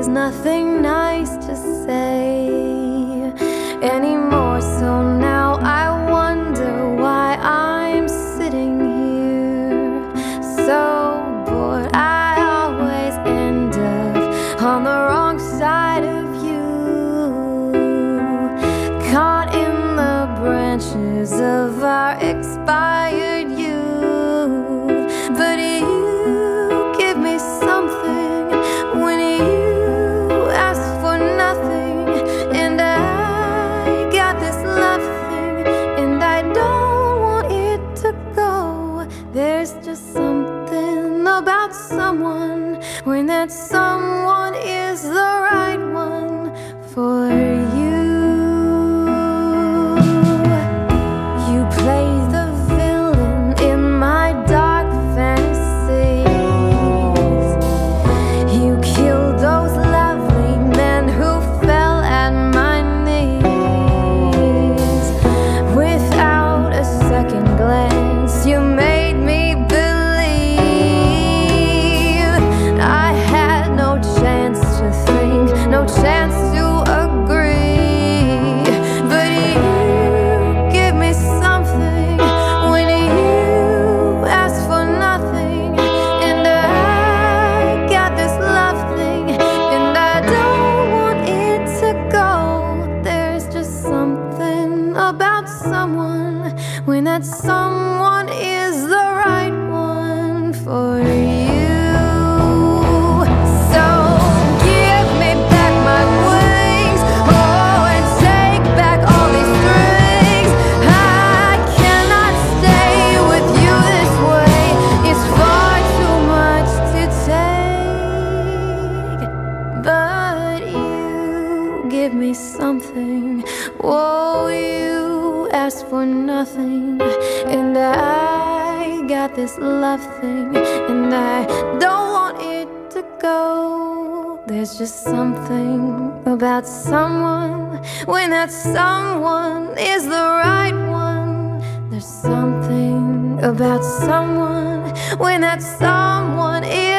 there's nothing nice to say anymore. So now I wonder why I'm sitting here so bored. I always end up on the wrong side of you, caught in the branches of our expired someone when that someone about someone when that someone is the asked for nothing, and I got this love thing, and I don't want it to go. There's just something about someone when that someone is the right one. There's something about someone when that someone is.